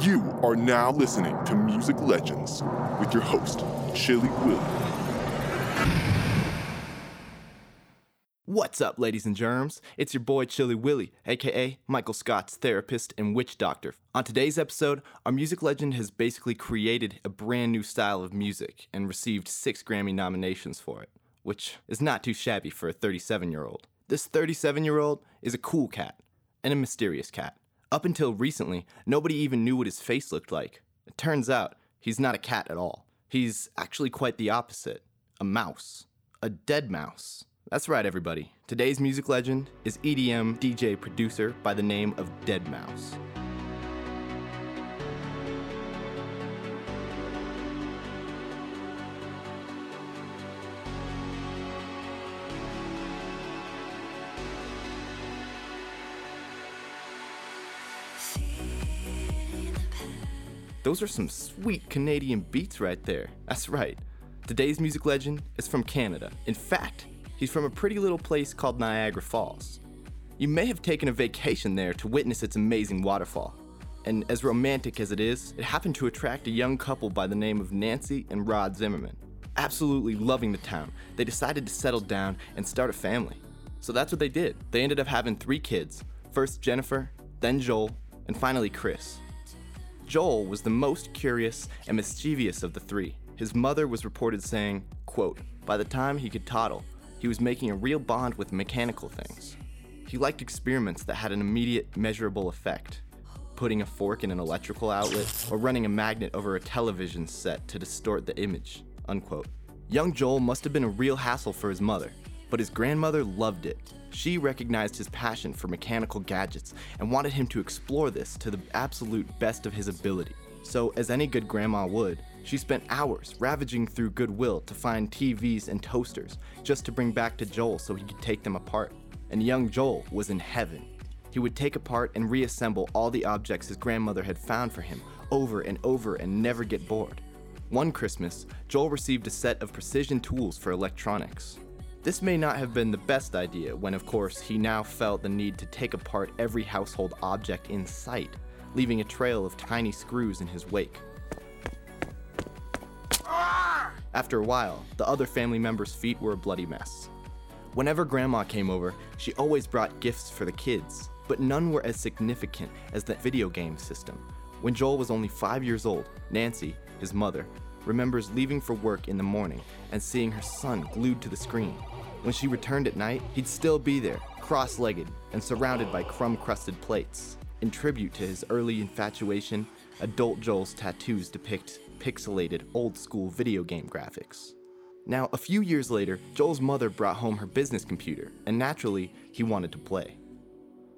You are now listening to Music Legends with your host, Chili Willie. What's up, ladies and germs? It's your boy Chili Willie, aka Michael Scott's therapist and witch doctor. On today's episode, our music legend has basically created a brand new style of music and received six Grammy nominations for it, which is not too shabby for a 37 year old. This 37 year old is a cool cat and a mysterious cat. Up until recently, nobody even knew what his face looked like. It turns out he's not a cat at all. He's actually quite the opposite a mouse. A dead mouse. That's right, everybody. Today's music legend is EDM DJ producer by the name of Deadmau5. Those are some sweet Canadian beats right there. That's right. Today's music legend is from Canada. In fact, he's from a pretty little place called Niagara Falls. You may have taken a vacation there to witness its amazing waterfall. And as romantic as it is, it happened to attract a young couple by the name of Nancy and Rod Zimmerman. Absolutely loving the town, they decided to settle down and start a family. So that's what they did. They ended up having three kids first Jennifer, then Joel, and finally Chris. Joel was the most curious and mischievous of the three. His mother was reported saying, quote, by the time he could toddle, he was making a real bond with mechanical things. He liked experiments that had an immediate measurable effect, putting a fork in an electrical outlet or running a magnet over a television set to distort the image, unquote. Young Joel must have been a real hassle for his mother, but his grandmother loved it. She recognized his passion for mechanical gadgets and wanted him to explore this to the absolute best of his ability. So, as any good grandma would, she spent hours ravaging through Goodwill to find TVs and toasters just to bring back to Joel so he could take them apart. And young Joel was in heaven. He would take apart and reassemble all the objects his grandmother had found for him over and over and never get bored. One Christmas, Joel received a set of precision tools for electronics. This may not have been the best idea when, of course, he now felt the need to take apart every household object in sight, leaving a trail of tiny screws in his wake. After a while, the other family members' feet were a bloody mess. Whenever Grandma came over, she always brought gifts for the kids, but none were as significant as the video game system. When Joel was only five years old, Nancy, his mother, remembers leaving for work in the morning and seeing her son glued to the screen. When she returned at night, he'd still be there, cross legged and surrounded by crumb crusted plates. In tribute to his early infatuation, adult Joel's tattoos depict pixelated, old school video game graphics. Now, a few years later, Joel's mother brought home her business computer, and naturally, he wanted to play.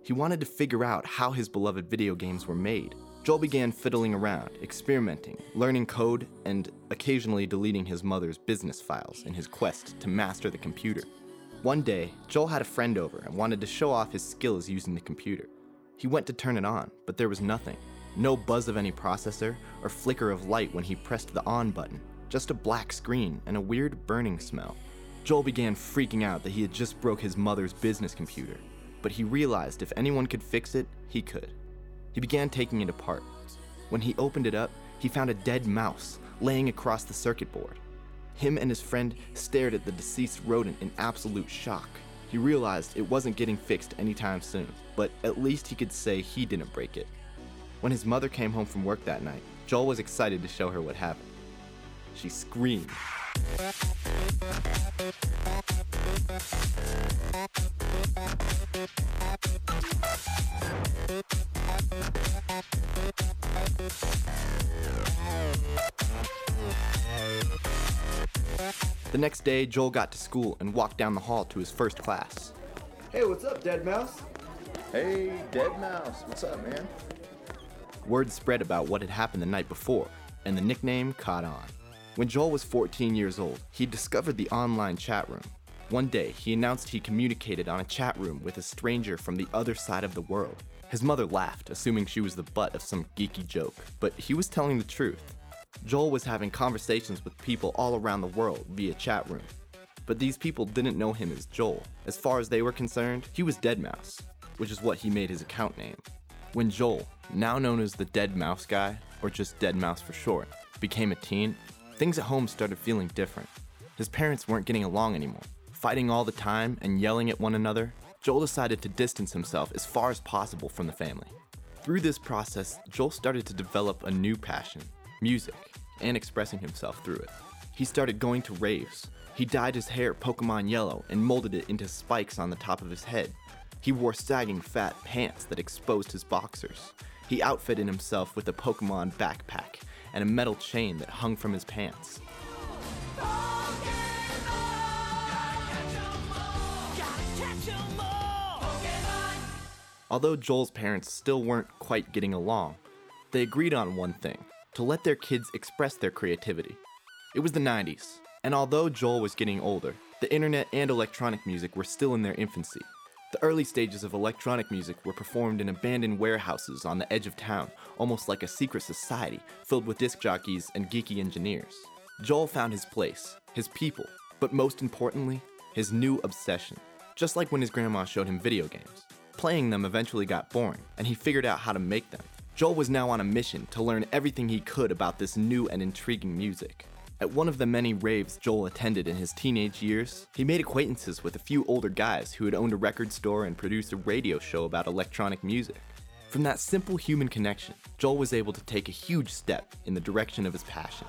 He wanted to figure out how his beloved video games were made. Joel began fiddling around, experimenting, learning code, and occasionally deleting his mother's business files in his quest to master the computer. One day, Joel had a friend over and wanted to show off his skills using the computer. He went to turn it on, but there was nothing. No buzz of any processor or flicker of light when he pressed the on button, just a black screen and a weird burning smell. Joel began freaking out that he had just broke his mother's business computer, but he realized if anyone could fix it, he could. He began taking it apart. When he opened it up, he found a dead mouse laying across the circuit board. Him and his friend stared at the deceased rodent in absolute shock. He realized it wasn't getting fixed anytime soon, but at least he could say he didn't break it. When his mother came home from work that night, Joel was excited to show her what happened. She screamed. The next day, Joel got to school and walked down the hall to his first class. Hey, what's up, Dead Mouse? Hey, Dead Mouse, what's up, man? Word spread about what had happened the night before, and the nickname caught on. When Joel was 14 years old, he discovered the online chat room. One day, he announced he communicated on a chat room with a stranger from the other side of the world. His mother laughed, assuming she was the butt of some geeky joke, but he was telling the truth. Joel was having conversations with people all around the world via chat room. But these people didn't know him as Joel. As far as they were concerned, he was Deadmau5, which is what he made his account name. When Joel, now known as the Dead Mouse guy, or just Dead Mouse for short, became a teen, things at home started feeling different. His parents weren't getting along anymore. Fighting all the time and yelling at one another, Joel decided to distance himself as far as possible from the family. Through this process, Joel started to develop a new passion music and expressing himself through it. He started going to raves. He dyed his hair Pokemon yellow and molded it into spikes on the top of his head. He wore sagging fat pants that exposed his boxers. He outfitted himself with a Pokemon backpack and a metal chain that hung from his pants. Although Joel's parents still weren't quite getting along, they agreed on one thing to let their kids express their creativity. It was the 90s, and although Joel was getting older, the internet and electronic music were still in their infancy. The early stages of electronic music were performed in abandoned warehouses on the edge of town, almost like a secret society filled with disc jockeys and geeky engineers. Joel found his place, his people, but most importantly, his new obsession. Just like when his grandma showed him video games. Playing them eventually got boring, and he figured out how to make them. Joel was now on a mission to learn everything he could about this new and intriguing music. At one of the many raves Joel attended in his teenage years, he made acquaintances with a few older guys who had owned a record store and produced a radio show about electronic music. From that simple human connection, Joel was able to take a huge step in the direction of his passion.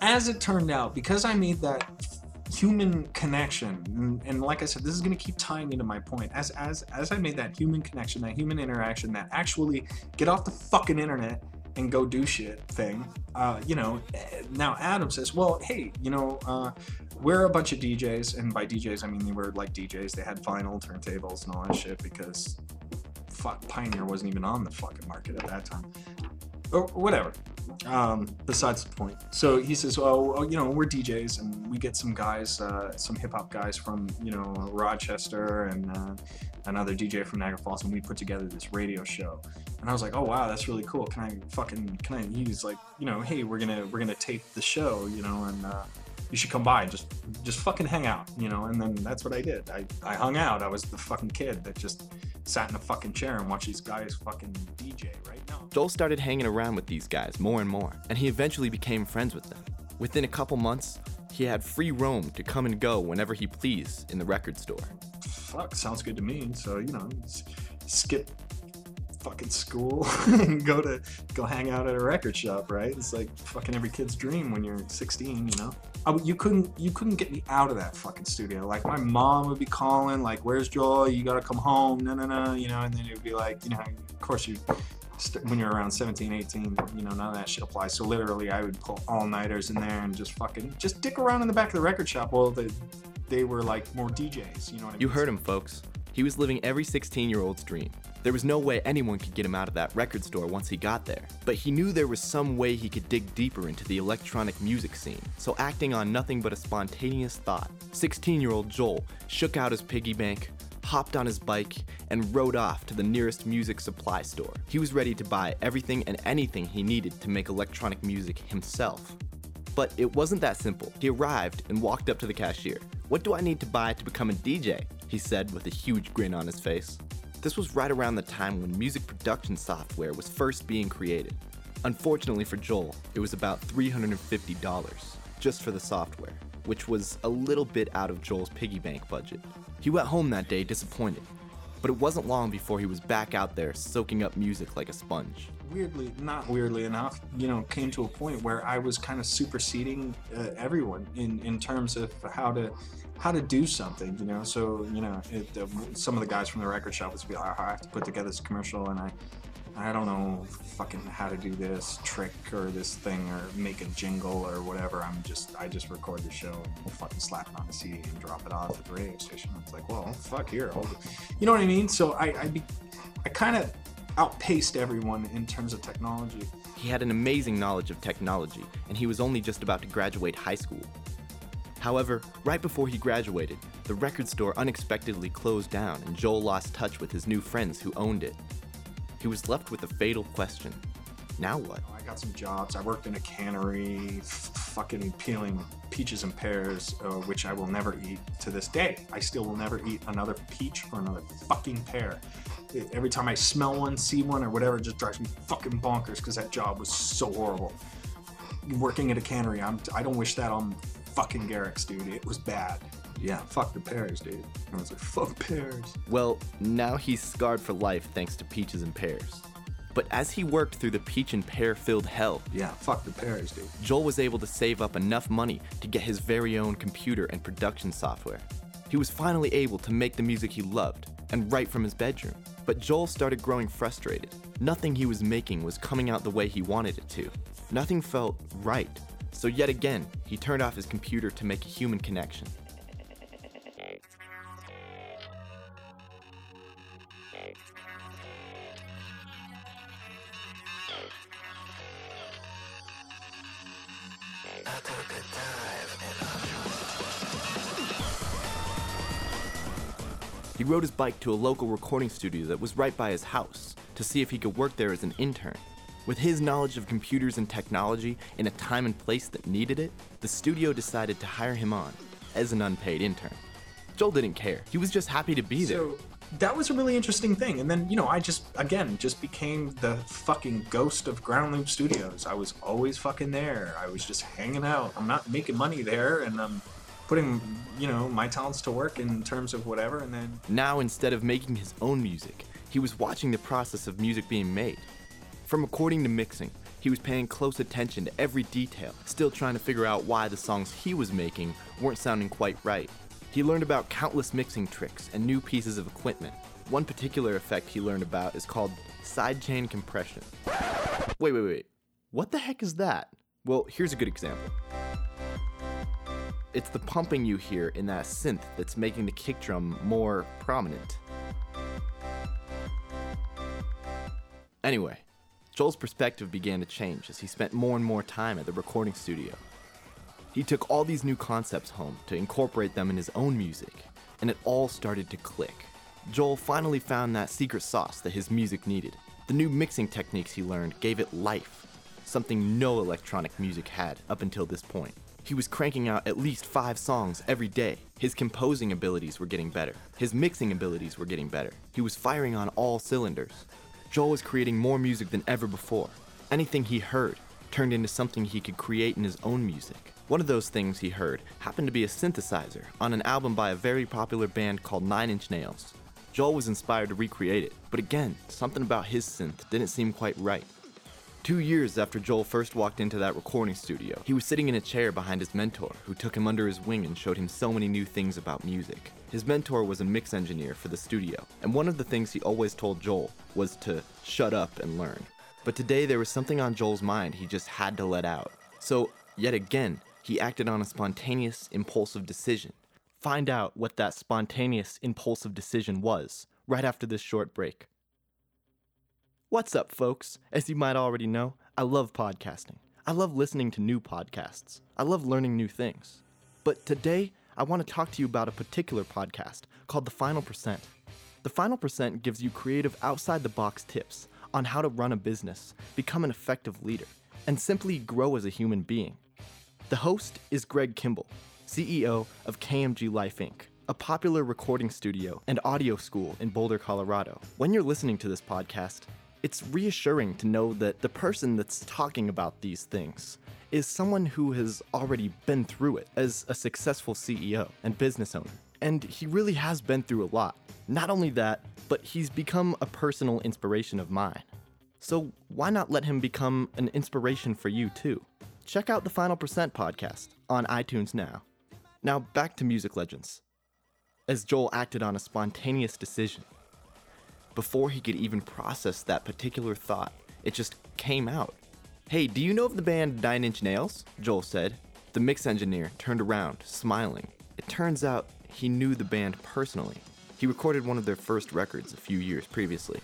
As it turned out, because I made that human connection, and, and like I said, this is going to keep tying into my point. As as as I made that human connection, that human interaction, that actually get off the fucking internet and go do shit thing. Uh, you know, now Adam says, well, hey, you know, uh, we're a bunch of DJs, and by DJs I mean they were like DJs. They had vinyl turntables and all that shit because fuck, Pioneer wasn't even on the fucking market at that time or whatever. Um, besides the point. So he says, "Oh, well, you know, we're DJs, and we get some guys, uh, some hip hop guys from, you know, Rochester and uh, another DJ from Niagara Falls, and we put together this radio show." And I was like, "Oh wow, that's really cool. Can I fucking can I?" He's like, "You know, hey, we're gonna we're gonna tape the show, you know, and uh, you should come by and just just fucking hang out, you know." And then that's what I did. I I hung out. I was the fucking kid that just sat in a fucking chair and watched these guys fucking DJ right now. Joel started hanging around with these guys more and more, and he eventually became friends with them. Within a couple months, he had free roam to come and go whenever he pleased in the record store. fuck, sounds good to me. So, you know, skip fucking school and go to go hang out at a record shop, right? It's like fucking every kid's dream when you're 16, you know. I, you couldn't you couldn't get me out of that fucking studio. Like my mom would be calling, like, "Where's Joel? You gotta come home." No, no, no. You know, and then it would be like, you know, of course you. st- When you're around 17, 18, you know, none of that shit applies. So literally, I would pull all-nighters in there and just fucking just dick around in the back of the record shop while they, they were like more DJs. You know what I mean? You heard him, folks. He was living every 16 year old's dream. There was no way anyone could get him out of that record store once he got there. But he knew there was some way he could dig deeper into the electronic music scene. So, acting on nothing but a spontaneous thought, 16 year old Joel shook out his piggy bank, hopped on his bike, and rode off to the nearest music supply store. He was ready to buy everything and anything he needed to make electronic music himself. But it wasn't that simple. He arrived and walked up to the cashier. What do I need to buy to become a DJ? He said with a huge grin on his face. This was right around the time when music production software was first being created. Unfortunately for Joel, it was about $350 just for the software, which was a little bit out of Joel's piggy bank budget. He went home that day disappointed, but it wasn't long before he was back out there soaking up music like a sponge. Weirdly, not weirdly enough, you know, came to a point where I was kind of superseding uh, everyone in in terms of how to how to do something, you know. So you know, it, uh, some of the guys from the record shop would be like, "I have to put together this commercial," and I. I don't know fucking how to do this trick or this thing or make a jingle or whatever. I'm just I just record the show and we'll fucking slap it on the CD and drop it off at the radio station. It's like, well, fuck here. You know what I mean? So I I, I kind of outpaced everyone in terms of technology. He had an amazing knowledge of technology, and he was only just about to graduate high school. However, right before he graduated, the record store unexpectedly closed down and Joel lost touch with his new friends who owned it. He was left with a fatal question. Now what? I got some jobs. I worked in a cannery, f- fucking peeling peaches and pears, uh, which I will never eat to this day. I still will never eat another peach or another fucking pear. It- every time I smell one, see one, or whatever, it just drives me fucking bonkers because that job was so horrible. Working at a cannery, I'm, I don't wish that on fucking Garrick's, dude. It was bad. Yeah, fuck the pears, dude. I was like, fuck pears. Well, now he's scarred for life thanks to peaches and pears. But as he worked through the peach and pear filled hell, Yeah, fuck the pears, dude. Joel was able to save up enough money to get his very own computer and production software. He was finally able to make the music he loved and write from his bedroom. But Joel started growing frustrated. Nothing he was making was coming out the way he wanted it to. Nothing felt right. So, yet again, he turned off his computer to make a human connection. He rode his bike to a local recording studio that was right by his house to see if he could work there as an intern. With his knowledge of computers and technology in a time and place that needed it, the studio decided to hire him on as an unpaid intern. Joel didn't care. He was just happy to be there. So that was a really interesting thing. And then, you know, I just, again, just became the fucking ghost of Ground Loop Studios. I was always fucking there. I was just hanging out. I'm not making money there, and I'm putting, you know, my talents to work in terms of whatever. And then, Now, instead of making his own music, he was watching the process of music being made. From recording to mixing, he was paying close attention to every detail, still trying to figure out why the songs he was making weren't sounding quite right. He learned about countless mixing tricks and new pieces of equipment. One particular effect he learned about is called sidechain compression. Wait, wait, wait. What the heck is that? Well, here's a good example. It's the pumping you hear in that synth that's making the kick drum more prominent. Anyway, Joel's perspective began to change as he spent more and more time at the recording studio. He took all these new concepts home to incorporate them in his own music, and it all started to click. Joel finally found that secret sauce that his music needed. The new mixing techniques he learned gave it life, something no electronic music had up until this point. He was cranking out at least five songs every day. His composing abilities were getting better. His mixing abilities were getting better. He was firing on all cylinders. Joel was creating more music than ever before. Anything he heard turned into something he could create in his own music. One of those things he heard happened to be a synthesizer on an album by a very popular band called Nine Inch Nails. Joel was inspired to recreate it, but again, something about his synth didn't seem quite right. Two years after Joel first walked into that recording studio, he was sitting in a chair behind his mentor, who took him under his wing and showed him so many new things about music. His mentor was a mix engineer for the studio, and one of the things he always told Joel was to shut up and learn. But today there was something on Joel's mind he just had to let out. So, yet again, he acted on a spontaneous, impulsive decision. Find out what that spontaneous, impulsive decision was right after this short break. What's up, folks? As you might already know, I love podcasting. I love listening to new podcasts. I love learning new things. But today, I want to talk to you about a particular podcast called The Final Percent. The Final Percent gives you creative, outside the box tips on how to run a business, become an effective leader, and simply grow as a human being. The host is Greg Kimball, CEO of KMG Life Inc., a popular recording studio and audio school in Boulder, Colorado. When you're listening to this podcast, it's reassuring to know that the person that's talking about these things is someone who has already been through it as a successful CEO and business owner. And he really has been through a lot. Not only that, but he's become a personal inspiration of mine. So why not let him become an inspiration for you too? Check out the Final Percent podcast on iTunes now. Now back to Music Legends. As Joel acted on a spontaneous decision, before he could even process that particular thought, it just came out. Hey, do you know of the band Nine Inch Nails? Joel said. The mix engineer turned around, smiling. It turns out he knew the band personally. He recorded one of their first records a few years previously.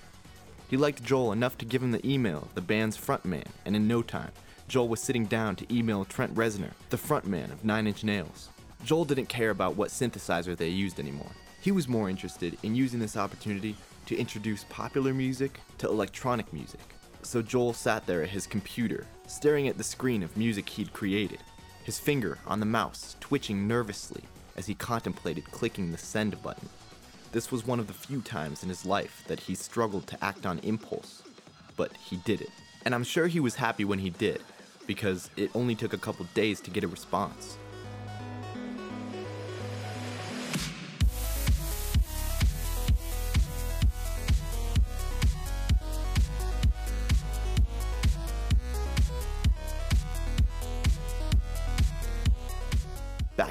He liked Joel enough to give him the email of the band's frontman, and in no time, Joel was sitting down to email Trent Reznor, the frontman of Nine Inch Nails. Joel didn't care about what synthesizer they used anymore. He was more interested in using this opportunity to introduce popular music to electronic music. So Joel sat there at his computer, staring at the screen of music he'd created, his finger on the mouse twitching nervously as he contemplated clicking the send button. This was one of the few times in his life that he struggled to act on impulse, but he did it. And I'm sure he was happy when he did, because it only took a couple days to get a response.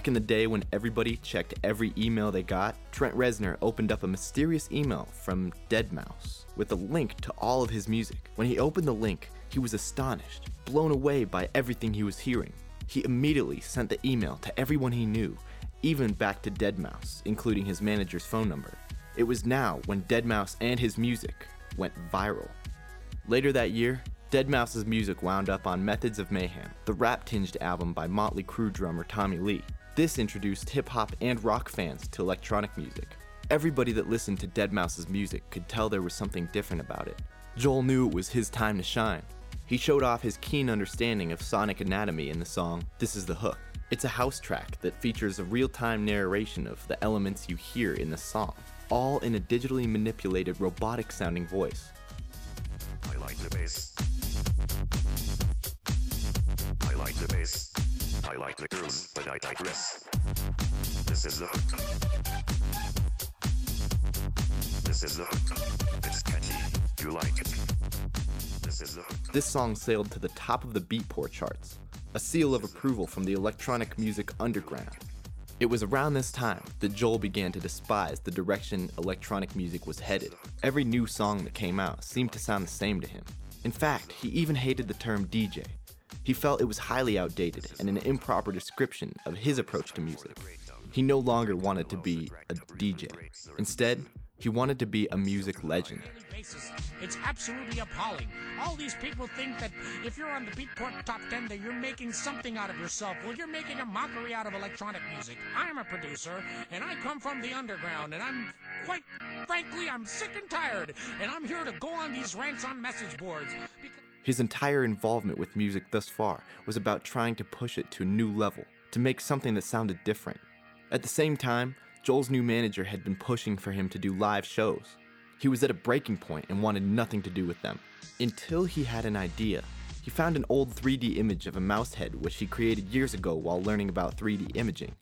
Back in the day when everybody checked every email they got, Trent Reznor opened up a mysterious email from Deadmau5 with a link to all of his music. When he opened the link, he was astonished, blown away by everything he was hearing. He immediately sent the email to everyone he knew, even back to Deadmau5, including his manager's phone number. It was now when Deadmau5 and his music went viral. Later that year, Deadmau5's music wound up on Methods of Mayhem, the rap-tinged album by Motley Crue drummer Tommy Lee. This introduced hip hop and rock fans to electronic music. Everybody that listened to Deadmau5's music could tell there was something different about it. Joel knew it was his time to shine. He showed off his keen understanding of sonic anatomy in the song This Is the Hook. It's a house track that features a real time narration of the elements you hear in the song, all in a digitally manipulated robotic sounding voice. I like the bass. I like the bass. I like the girls, but I digress. This is the hook. This is the hook. It's catchy. You like it. This is the hook. This song sailed to the top of the Beatport charts, a seal of approval from the electronic music underground. It was around this time that Joel began to despise the direction electronic music was headed. Every new song that came out seemed to sound the same to him. In fact, he even hated the term DJ. He felt it was highly outdated and an improper description of his approach to music. He no longer wanted to be a DJ. Instead, he wanted to be a music legend. It's absolutely appalling. All these people think that if you're on the Beatport Top 10 that you're making something out of yourself. Well, you're making a mockery out of electronic music. I'm a producer, and I come from the underground, and I'm quite frankly, I'm sick and tired, and I'm here to go on these rants on message boards. Because His entire involvement with music thus far was about trying to push it to a new level, to make something that sounded different. At the same time, Joel's new manager had been pushing for him to do live shows. He was at a breaking point and wanted nothing to do with them. Until he had an idea. He found an old 3D image of a mouse head which he created years ago while learning about 3D imaging.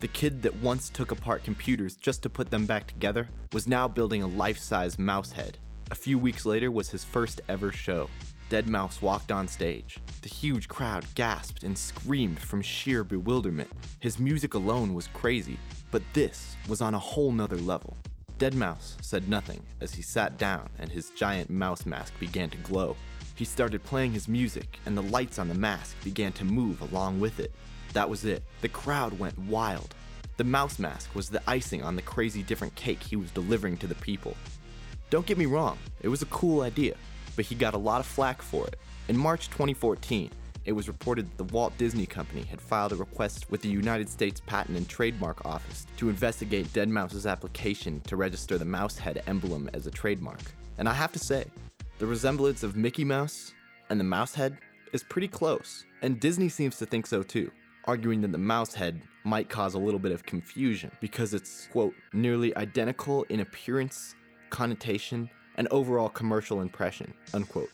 The kid that once took apart computers just to put them back together was now building a life size mouse head. A few weeks later was his first ever show. Dead Mouse walked on stage. The huge crowd gasped and screamed from sheer bewilderment. His music alone was crazy, but this was on a whole nother level. Dead Mouse said nothing as he sat down and his giant mouse mask began to glow. He started playing his music, and the lights on the mask began to move along with it. That was it. The crowd went wild. The mouse mask was the icing on the crazy different cake he was delivering to the people. Don't get me wrong, it was a cool idea, but he got a lot of flack for it. In March 2014, it was reported that the Walt Disney Company had filed a request with the United States Patent and Trademark Office to investigate Deadmau5's application to register the mouse head emblem as a trademark. And I have to say, the resemblance of Mickey Mouse and the mouse head is pretty close, and Disney seems to think so too, arguing that the mouse head might cause a little bit of confusion because it's, quote, nearly identical in appearance, connotation, and overall commercial impression, unquote.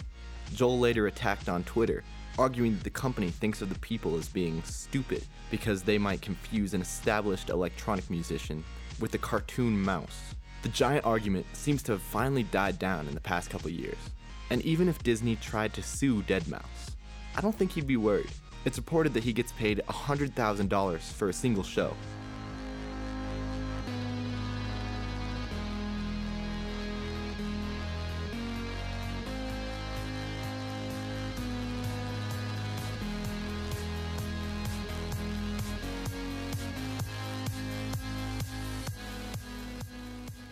Joel later attacked on Twitter, arguing that the company thinks of the people as being stupid because they might confuse an established electronic musician with a cartoon mouse. The giant argument seems to have finally died down in the past couple years. And even if Disney tried to sue Deadmau5, I don't think he'd be worried. It's reported that he gets paid $100,000 for a single show.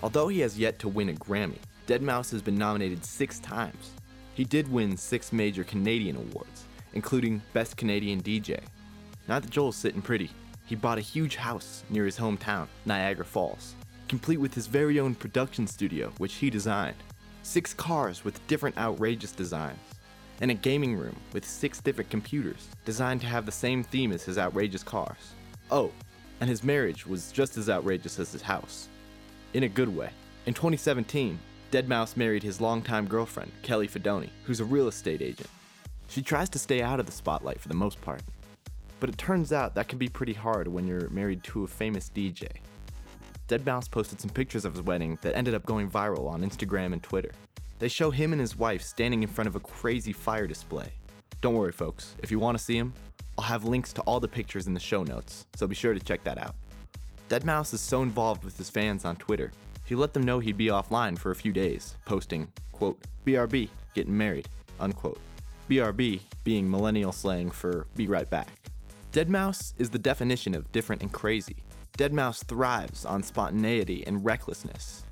Although he has yet to win a Grammy, Deadmau5 has been nominated six times. He did win six major Canadian awards, including Best Canadian DJ. Not that Joel's sitting pretty. he bought a huge house near his hometown, Niagara Falls, complete with his very own production studio, which he designed, six cars with different outrageous designs, and a gaming room with six different computers designed to have the same theme as his outrageous cars. Oh, and his marriage was just as outrageous as his house. In a good way. In 2017, Deadmau5 married his longtime girlfriend, Kelly Fedoni, who's a real estate agent. She tries to stay out of the spotlight for the most part. But it turns out that can be pretty hard when you're married to a famous DJ. Deadmau5 posted some pictures of his wedding that ended up going viral on Instagram and Twitter. They show him and his wife standing in front of a crazy fire display. Don't worry, folks, if you want to see him, I'll have links to all the pictures in the show notes, so be sure to check that out. Deadmau5 is so involved with his fans on Twitter, he let them know he'd be offline for a few days, posting, quote, BRB, getting married, unquote. BRB being millennial slang for be right back. Deadmau5 is the definition of different and crazy. Deadmau5 thrives on spontaneity and recklessness.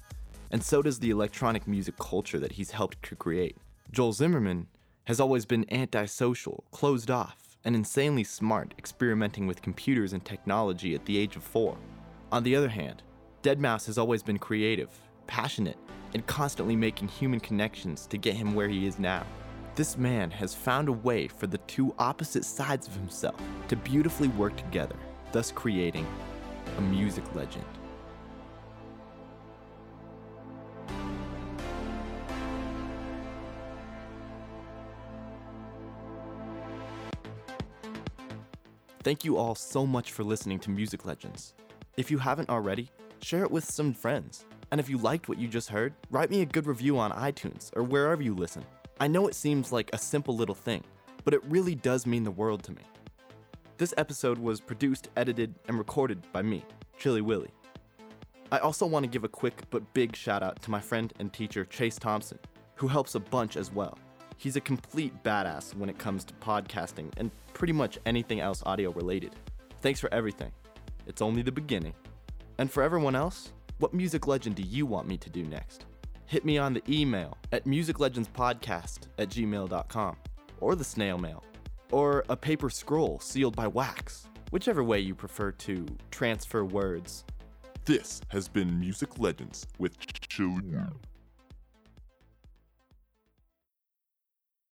And so does the electronic music culture that he's helped to create. Joel Zimmerman has always been antisocial, closed off, and insanely smart, experimenting with computers and technology at the age of four. On the other hand, Deadmau5 has always been creative, passionate, and constantly making human connections to get him where he is now. This man has found a way for the two opposite sides of himself to beautifully work together, thus creating a music legend. Thank you all so much for listening to Music Legends. If you haven't already, share it with some friends. And if you liked what you just heard, write me a good review on iTunes or wherever you listen. I know it seems like a simple little thing, but it really does mean the world to me. This episode was produced, edited, and recorded by me, Chili Willie. I also want to give a quick but big shout out to my friend and teacher Chase Thompson, who helps a bunch as well. He's a complete badass when it comes to podcasting and pretty much anything else audio related. Thanks for everything. It's only the beginning. And for everyone else, what music legend do you want me to do next? Hit me on the email at musiclegendspodcast at gmail.com or the snail mail or a paper scroll sealed by wax, whichever way you prefer to transfer words. This has been Music Legends with Chili.